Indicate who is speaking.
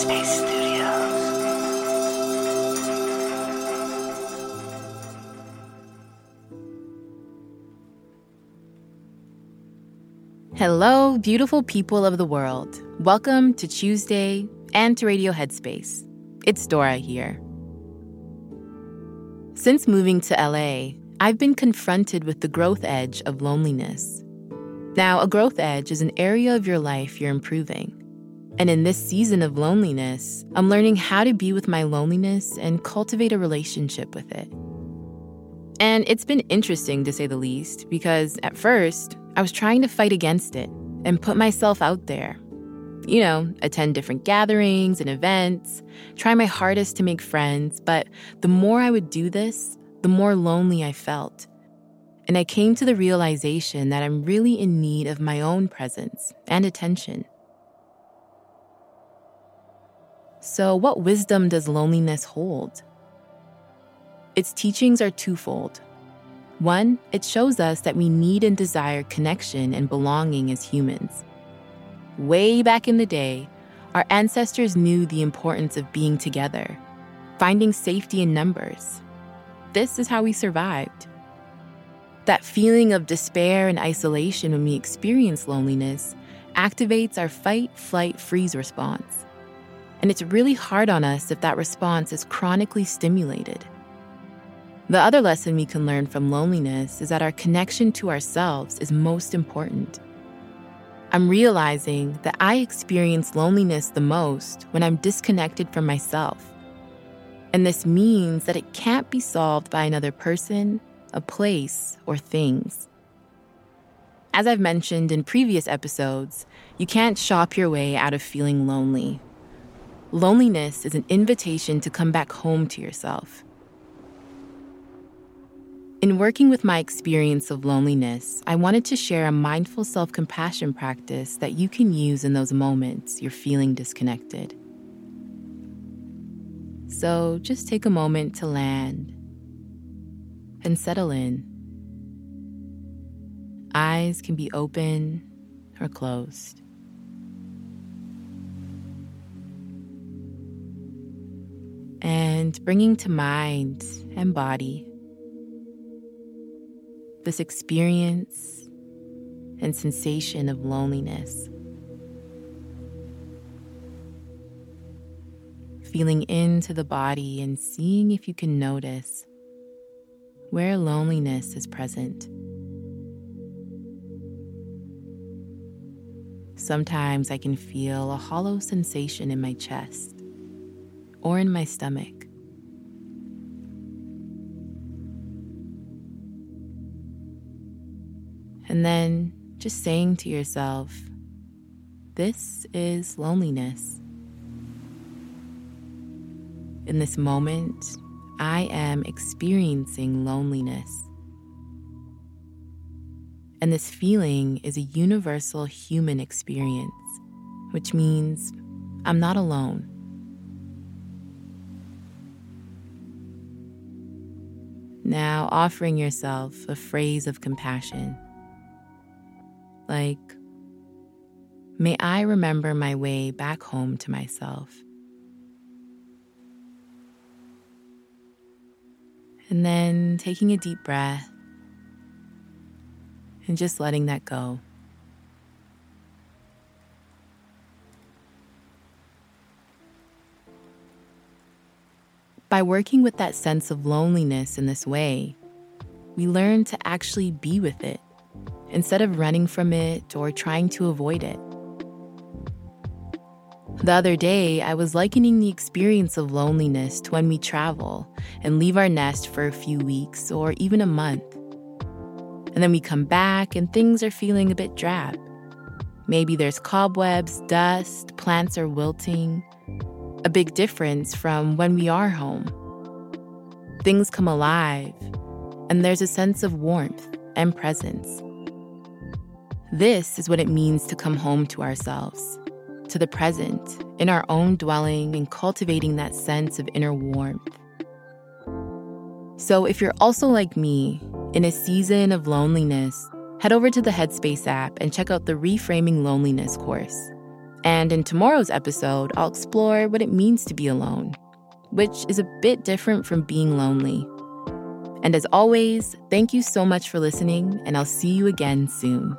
Speaker 1: Headspace Studios.
Speaker 2: Hello, beautiful people of the world. Welcome to Tuesday and to Radio Headspace. It's Dora here. Since moving to LA, I've been confronted with the growth edge of loneliness. Now, a growth edge is an area of your life you're improving. And in this season of loneliness, I'm learning how to be with my loneliness and cultivate a relationship with it. And it's been interesting to say the least, because at first, I was trying to fight against it and put myself out there. You know, attend different gatherings and events, try my hardest to make friends, but the more I would do this, the more lonely I felt. And I came to the realization that I'm really in need of my own presence and attention. So, what wisdom does loneliness hold? Its teachings are twofold. One, it shows us that we need and desire connection and belonging as humans. Way back in the day, our ancestors knew the importance of being together, finding safety in numbers. This is how we survived. That feeling of despair and isolation when we experience loneliness activates our fight, flight, freeze response. And it's really hard on us if that response is chronically stimulated. The other lesson we can learn from loneliness is that our connection to ourselves is most important. I'm realizing that I experience loneliness the most when I'm disconnected from myself. And this means that it can't be solved by another person, a place, or things. As I've mentioned in previous episodes, you can't shop your way out of feeling lonely. Loneliness is an invitation to come back home to yourself. In working with my experience of loneliness, I wanted to share a mindful self compassion practice that you can use in those moments you're feeling disconnected. So just take a moment to land and settle in. Eyes can be open or closed. And bringing to mind and body this experience and sensation of loneliness. Feeling into the body and seeing if you can notice where loneliness is present. Sometimes I can feel a hollow sensation in my chest or in my stomach. And then just saying to yourself, this is loneliness. In this moment, I am experiencing loneliness. And this feeling is a universal human experience, which means I'm not alone. Now, offering yourself a phrase of compassion, like, May I remember my way back home to myself. And then taking a deep breath and just letting that go. By working with that sense of loneliness in this way, we learn to actually be with it instead of running from it or trying to avoid it. The other day, I was likening the experience of loneliness to when we travel and leave our nest for a few weeks or even a month. And then we come back and things are feeling a bit drab. Maybe there's cobwebs, dust, plants are wilting, a big difference from when we are home. Things come alive, and there's a sense of warmth and presence. This is what it means to come home to ourselves, to the present, in our own dwelling, and cultivating that sense of inner warmth. So, if you're also like me, in a season of loneliness, head over to the Headspace app and check out the Reframing Loneliness course. And in tomorrow's episode, I'll explore what it means to be alone, which is a bit different from being lonely. And as always, thank you so much for listening, and I'll see you again soon.